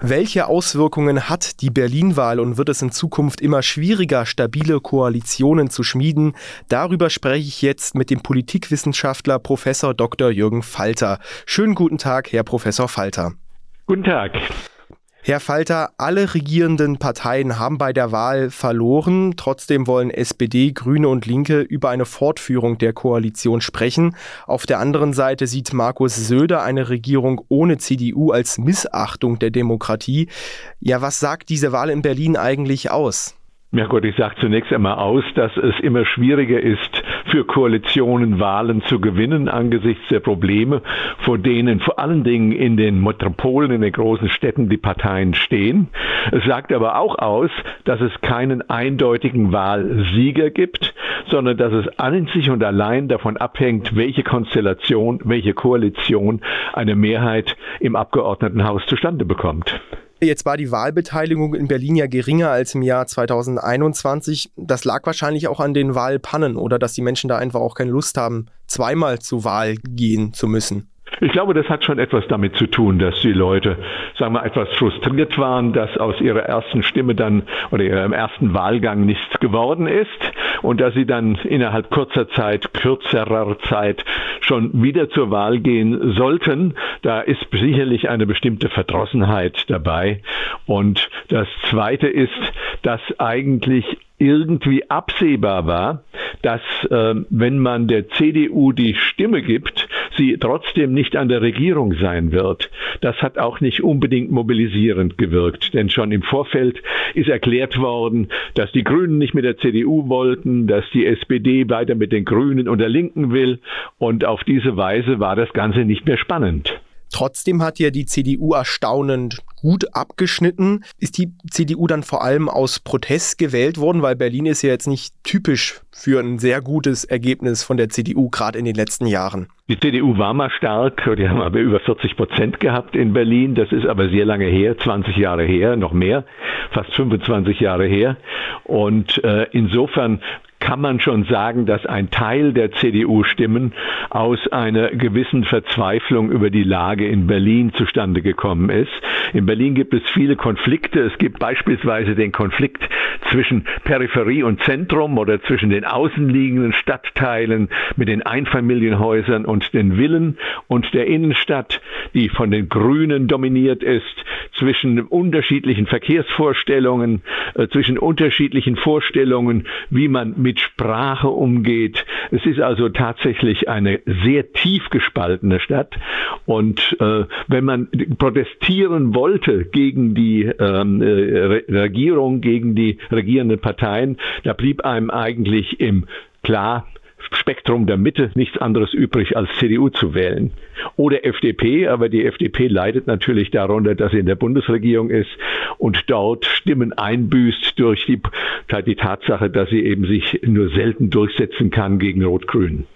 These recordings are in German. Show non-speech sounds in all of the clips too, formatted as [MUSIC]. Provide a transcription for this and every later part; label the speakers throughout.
Speaker 1: Welche Auswirkungen hat die Berlin-Wahl und wird es in Zukunft immer schwieriger, stabile Koalitionen zu schmieden? Darüber spreche ich jetzt mit dem Politikwissenschaftler Professor Dr. Jürgen Falter. Schönen guten Tag, Herr Professor Falter.
Speaker 2: Guten Tag.
Speaker 1: Herr Falter, alle regierenden Parteien haben bei der Wahl verloren. Trotzdem wollen SPD, Grüne und Linke über eine Fortführung der Koalition sprechen. Auf der anderen Seite sieht Markus Söder eine Regierung ohne CDU als Missachtung der Demokratie. Ja, was sagt diese Wahl in Berlin eigentlich aus?
Speaker 2: Ja gut, ich sage zunächst einmal aus, dass es immer schwieriger ist, für Koalitionen Wahlen zu gewinnen angesichts der Probleme, vor denen vor allen Dingen in den Metropolen, in den großen Städten die Parteien stehen. Es sagt aber auch aus, dass es keinen eindeutigen Wahlsieger gibt, sondern dass es einzig und allein davon abhängt, welche Konstellation, welche Koalition eine Mehrheit im Abgeordnetenhaus zustande bekommt.
Speaker 1: Jetzt war die Wahlbeteiligung in Berlin ja geringer als im Jahr 2021. Das lag wahrscheinlich auch an den Wahlpannen oder dass die Menschen da einfach auch keine Lust haben, zweimal zur Wahl gehen zu müssen.
Speaker 2: Ich glaube, das hat schon etwas damit zu tun, dass die Leute, sagen wir, etwas frustriert waren, dass aus ihrer ersten Stimme dann oder ihrem ersten Wahlgang nichts geworden ist und dass sie dann innerhalb kurzer Zeit, kürzerer Zeit schon wieder zur Wahl gehen sollten. Da ist sicherlich eine bestimmte Verdrossenheit dabei. Und das Zweite ist, dass eigentlich irgendwie absehbar war, dass äh, wenn man der CDU die Stimme gibt, sie trotzdem nicht an der Regierung sein wird. Das hat auch nicht unbedingt mobilisierend gewirkt, denn schon im Vorfeld ist erklärt worden, dass die Grünen nicht mit der CDU wollten, dass die SPD weiter mit den Grünen und der Linken will und auf diese Weise war das Ganze nicht mehr spannend.
Speaker 1: Trotzdem hat ja die CDU erstaunend gut abgeschnitten. Ist die CDU dann vor allem aus Protest gewählt worden, weil Berlin ist ja jetzt nicht typisch für ein sehr gutes Ergebnis von der CDU, gerade in den letzten Jahren.
Speaker 2: Die CDU war mal stark, die haben aber über 40 Prozent gehabt in Berlin. Das ist aber sehr lange her, 20 Jahre her, noch mehr, fast 25 Jahre her. Und äh, insofern kann man schon sagen, dass ein Teil der CDU-Stimmen aus einer gewissen Verzweiflung über die Lage in Berlin zustande gekommen ist. In Berlin gibt es viele Konflikte. Es gibt beispielsweise den Konflikt zwischen Peripherie und Zentrum oder zwischen den außenliegenden Stadtteilen mit den Einfamilienhäusern und den Villen und der Innenstadt, die von den Grünen dominiert ist, zwischen unterschiedlichen Verkehrsvorstellungen, äh, zwischen unterschiedlichen Vorstellungen, wie man mit Sprache umgeht. Es ist also tatsächlich eine sehr tief gespaltene Stadt. Und äh, wenn man protestieren wollte gegen die ähm, äh, Regierung, gegen die regierenden Parteien, da blieb einem eigentlich im klar Spektrum der Mitte nichts anderes übrig, als CDU zu wählen. Oder FDP, aber die FDP leidet natürlich darunter, dass sie in der Bundesregierung ist und dort Stimmen einbüßt durch die, die Tatsache, dass sie eben sich nur selten durchsetzen kann gegen Rot-Grün.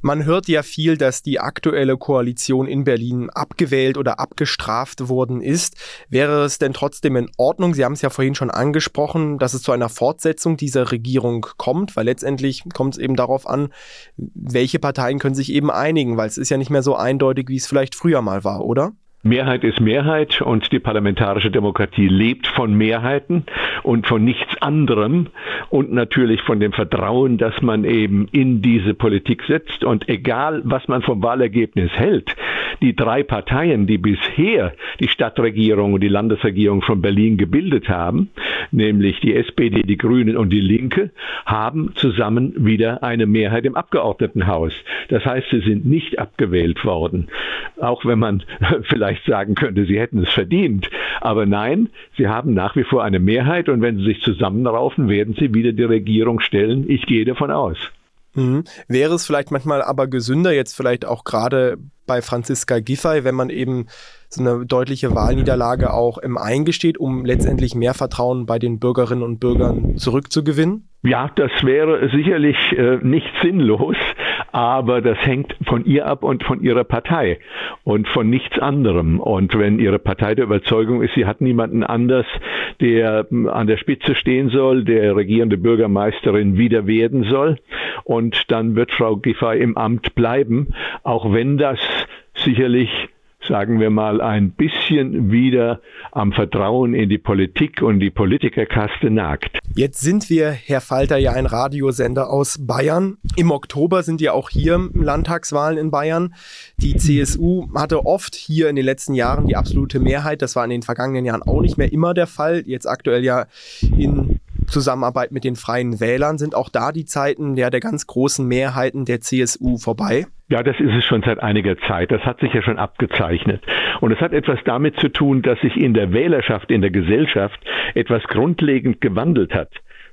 Speaker 1: Man hört ja viel, dass die aktuelle Koalition in Berlin abgewählt oder abgestraft worden ist. Wäre es denn trotzdem in Ordnung, Sie haben es ja vorhin schon angesprochen, dass es zu einer Fortsetzung dieser Regierung kommt, weil letztendlich kommt es eben darauf an, welche Parteien können sich eben einigen, weil es ist ja nicht mehr so eindeutig, wie es vielleicht früher mal war, oder?
Speaker 2: Mehrheit ist Mehrheit und die parlamentarische Demokratie lebt von Mehrheiten und von nichts anderem und natürlich von dem Vertrauen, dass man eben in diese Politik setzt und egal, was man vom Wahlergebnis hält, die drei Parteien, die bisher die Stadtregierung und die Landesregierung von Berlin gebildet haben, nämlich die SPD, die Grünen und die Linke, haben zusammen wieder eine Mehrheit im Abgeordnetenhaus. Das heißt, sie sind nicht abgewählt worden, auch wenn man [LAUGHS] vielleicht sagen könnte, sie hätten es verdient. Aber nein, sie haben nach wie vor eine Mehrheit und wenn sie sich zusammenraufen, werden sie wieder die Regierung stellen. Ich gehe davon aus.
Speaker 1: Mhm. Wäre es vielleicht manchmal aber gesünder, jetzt vielleicht auch gerade bei Franziska Giffey, wenn man eben so eine deutliche Wahlniederlage auch im eingesteht, um letztendlich mehr Vertrauen bei den Bürgerinnen und Bürgern zurückzugewinnen?
Speaker 2: Ja, das wäre sicherlich äh, nicht sinnlos, aber das hängt von ihr ab und von ihrer Partei und von nichts anderem. Und wenn ihre Partei der Überzeugung ist, sie hat niemanden anders, der hm, an der Spitze stehen soll, der regierende Bürgermeisterin wieder werden soll, und dann wird Frau Giffey im Amt bleiben, auch wenn das sicherlich sagen wir mal, ein bisschen wieder am Vertrauen in die Politik und die Politikerkaste nagt.
Speaker 1: Jetzt sind wir, Herr Falter, ja ein Radiosender aus Bayern. Im Oktober sind ja auch hier Landtagswahlen in Bayern. Die CSU hatte oft hier in den letzten Jahren die absolute Mehrheit. Das war in den vergangenen Jahren auch nicht mehr immer der Fall. Jetzt aktuell ja in Zusammenarbeit mit den Freien Wählern sind auch da die Zeiten der, der ganz großen Mehrheiten der CSU vorbei?
Speaker 2: Ja, das ist es schon seit einiger Zeit. Das hat sich ja schon abgezeichnet. Und es hat etwas damit zu tun, dass sich in der Wählerschaft, in der Gesellschaft etwas grundlegend gewandelt hat.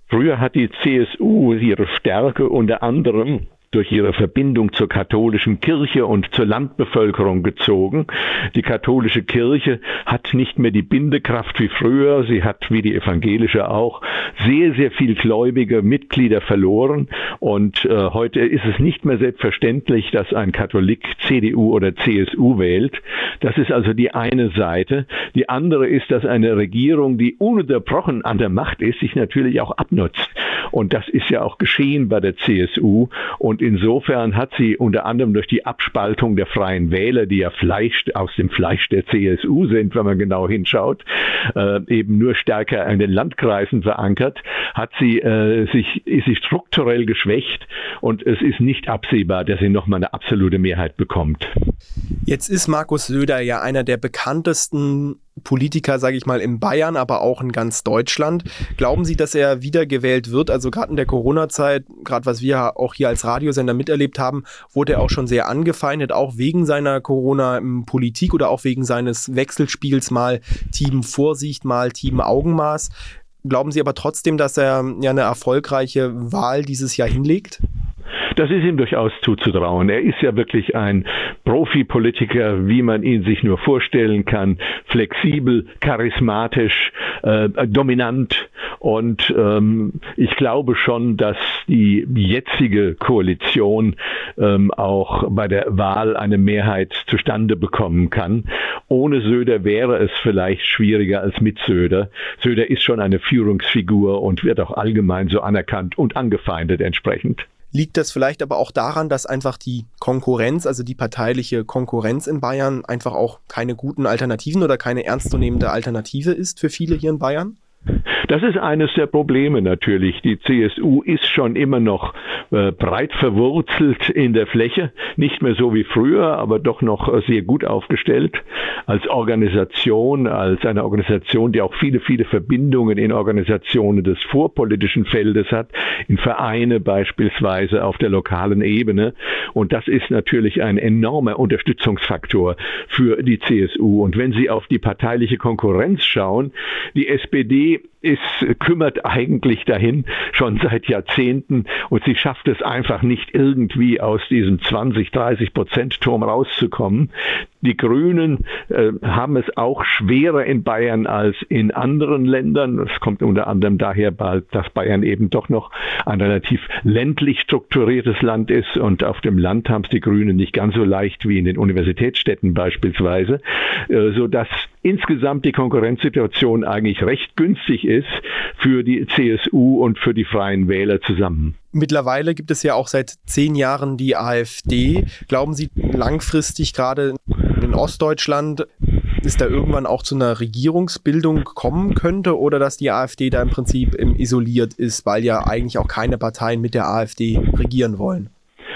Speaker 2: Früher hat die CSU ihre Stärke unter anderem durch ihre Verbindung zur katholischen Kirche und zur Landbevölkerung gezogen. Die katholische Kirche hat nicht mehr die Bindekraft wie früher. Sie hat, wie die evangelische auch, sehr, sehr viel gläubige Mitglieder verloren. Und äh, heute ist es nicht mehr selbstverständlich, dass ein Katholik CDU oder CSU wählt. Das ist also die eine Seite. Die andere ist, dass eine Regierung, die ununterbrochen an der Macht ist, sich natürlich auch abnutzt. Und das ist ja auch geschehen bei der CSU. Und insofern hat sie unter anderem durch die Abspaltung der Freien Wähler, die ja Fleisch aus dem Fleisch der CSU sind, wenn man genau hinschaut, äh, eben nur stärker in den Landkreisen verankert, hat sie äh, sich, ist sie strukturell geschwächt und es ist nicht absehbar, dass sie nochmal eine absolute Mehrheit bekommt.
Speaker 1: Jetzt ist Markus Söder ja einer der bekanntesten Politiker, sage ich mal, in Bayern, aber auch in ganz Deutschland. Glauben Sie, dass er wiedergewählt wird? Also gerade in der Corona-Zeit, gerade was wir auch hier als Radiosender miterlebt haben, wurde er auch schon sehr angefeindet, auch wegen seiner Corona-Politik oder auch wegen seines Wechselspiels mal Team Vorsicht, mal Team Augenmaß. Glauben Sie aber trotzdem, dass er ja eine erfolgreiche Wahl dieses Jahr hinlegt?
Speaker 2: Das ist ihm durchaus zuzutrauen. Er ist ja wirklich ein Profipolitiker, wie man ihn sich nur vorstellen kann. Flexibel, charismatisch, äh, dominant. Und ähm, ich glaube schon, dass die jetzige Koalition ähm, auch bei der Wahl eine Mehrheit zustande bekommen kann. Ohne Söder wäre es vielleicht schwieriger als mit Söder. Söder ist schon eine Führungsfigur und wird auch allgemein so anerkannt und angefeindet entsprechend.
Speaker 1: Liegt das vielleicht aber auch daran, dass einfach die Konkurrenz, also die parteiliche Konkurrenz in Bayern einfach auch keine guten Alternativen oder keine ernstzunehmende Alternative ist für viele hier in Bayern?
Speaker 2: Das ist eines der Probleme natürlich. Die CSU ist schon immer noch äh, breit verwurzelt in der Fläche, nicht mehr so wie früher, aber doch noch äh, sehr gut aufgestellt als Organisation, als eine Organisation, die auch viele, viele Verbindungen in Organisationen des vorpolitischen Feldes hat, in Vereine beispielsweise auf der lokalen Ebene. Und das ist natürlich ein enormer Unterstützungsfaktor für die CSU. Und wenn Sie auf die parteiliche Konkurrenz schauen, die SPD ist, kümmert eigentlich dahin schon seit Jahrzehnten und sie schafft es einfach nicht irgendwie aus diesem 20, 30 Prozent Turm rauszukommen. Die Grünen äh, haben es auch schwerer in Bayern als in anderen Ländern. Es kommt unter anderem daher, dass Bayern eben doch noch ein relativ ländlich strukturiertes Land ist und auf dem Land haben es die Grünen nicht ganz so leicht wie in den Universitätsstädten beispielsweise, äh, sodass insgesamt die Konkurrenzsituation eigentlich recht günstig ist für die CSU und für die Freien Wähler zusammen.
Speaker 1: Mittlerweile gibt es ja auch seit zehn Jahren die AfD. Glauben Sie langfristig gerade Ostdeutschland es da irgendwann auch zu einer Regierungsbildung kommen könnte oder dass die AfD da im Prinzip isoliert ist, weil ja eigentlich auch keine Parteien mit der AfD regieren wollen?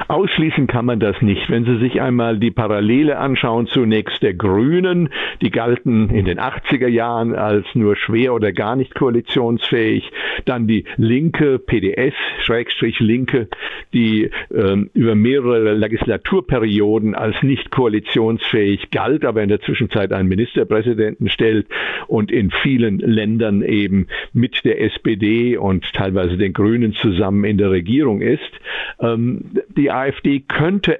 Speaker 2: Ausschließen kann man das nicht. Wenn Sie sich einmal die Parallele anschauen, zunächst der Grünen, die galten in den 80er Jahren als nur schwer oder gar nicht koalitionsfähig, dann die Linke, PDS, Schrägstrich Linke, die ähm, über mehrere Legislaturperioden als nicht koalitionsfähig galt, aber in der Zwischenzeit einen Ministerpräsidenten stellt und in vielen Ländern eben mit der SPD und teilweise den Grünen zusammen in der Regierung ist. Ähm, die AfD könnte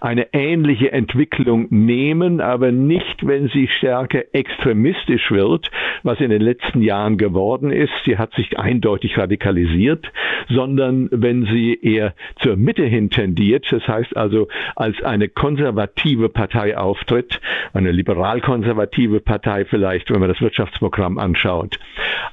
Speaker 2: eine ähnliche Entwicklung nehmen, aber nicht, wenn sie stärker extremistisch wird, was in den letzten Jahren geworden ist. Sie hat sich eindeutig radikalisiert, sondern wenn sie eher zur Mitte hin tendiert, das heißt also als eine konservative Partei auftritt, eine liberal-konservative Partei vielleicht, wenn man das Wirtschaftsprogramm anschaut.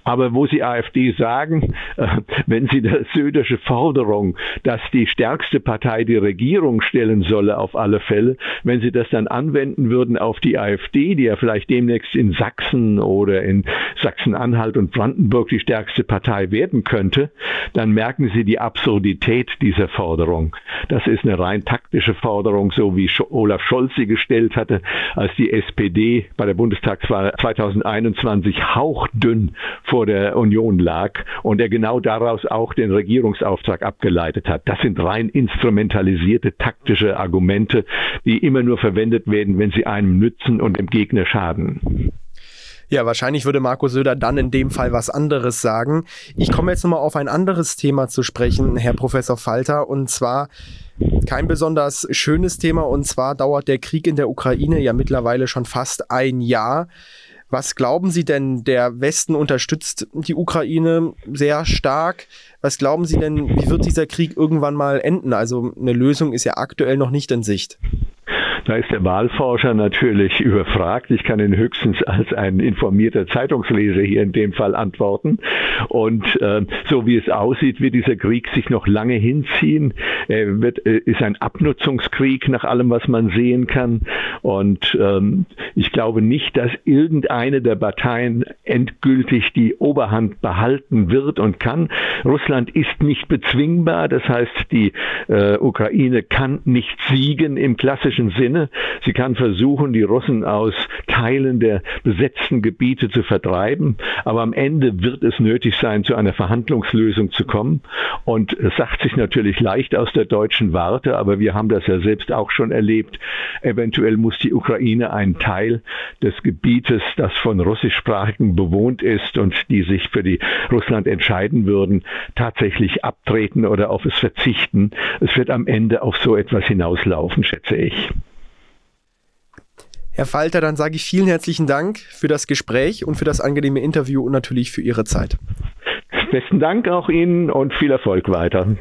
Speaker 2: Aber wo sie AfD sagen, äh, wenn sie der [LAUGHS] södersche Forderung, dass die stärkste Partei die Regierung stellen stellen solle auf alle Fälle. Wenn Sie das dann anwenden würden auf die AfD, die ja vielleicht demnächst in Sachsen oder in Sachsen-Anhalt und Brandenburg die stärkste Partei werden könnte, dann merken Sie die Absurdität dieser Forderung. Das ist eine rein taktische Forderung, so wie Olaf Scholz sie gestellt hatte, als die SPD bei der Bundestagswahl 2021 hauchdünn vor der Union lag und er genau daraus auch den Regierungsauftrag abgeleitet hat. Das sind rein instrumentalisierte taktische Argumente, die immer nur verwendet werden, wenn sie einem nützen und dem Gegner schaden.
Speaker 1: Ja, wahrscheinlich würde Markus Söder dann in dem Fall was anderes sagen. Ich komme jetzt nochmal auf ein anderes Thema zu sprechen, Herr Professor Falter, und zwar kein besonders schönes Thema, und zwar dauert der Krieg in der Ukraine ja mittlerweile schon fast ein Jahr. Was glauben Sie denn? Der Westen unterstützt die Ukraine sehr stark. Was glauben Sie denn, wie wird dieser Krieg irgendwann mal enden? Also eine Lösung ist ja aktuell noch nicht in Sicht.
Speaker 2: Da ist der Wahlforscher natürlich [LAUGHS] überfragt. Ich kann ihn höchstens als ein informierter Zeitungsleser hier in dem Fall antworten. Und äh, so wie es aussieht, wird dieser Krieg sich noch lange hinziehen. Er wird, äh, ist ein Abnutzungskrieg nach allem, was man sehen kann. Und ähm, ich glaube nicht, dass irgendeine der Parteien endgültig die Oberhand behalten wird und kann. Russland ist nicht bezwingbar. Das heißt, die äh, Ukraine kann nicht siegen im klassischen Sinn. Sinne. Sie kann versuchen, die Russen aus Teilen der besetzten Gebiete zu vertreiben, aber am Ende wird es nötig sein, zu einer Verhandlungslösung zu kommen. Und es sagt sich natürlich leicht aus der deutschen Warte, aber wir haben das ja selbst auch schon erlebt. Eventuell muss die Ukraine einen Teil des Gebietes, das von russischsprachigen bewohnt ist und die sich für die Russland entscheiden würden, tatsächlich abtreten oder auf es verzichten. Es wird am Ende auf so etwas hinauslaufen, schätze ich.
Speaker 1: Herr Falter, dann sage ich vielen herzlichen Dank für das Gespräch und für das angenehme Interview und natürlich für Ihre Zeit.
Speaker 2: Besten Dank auch Ihnen und viel Erfolg weiter.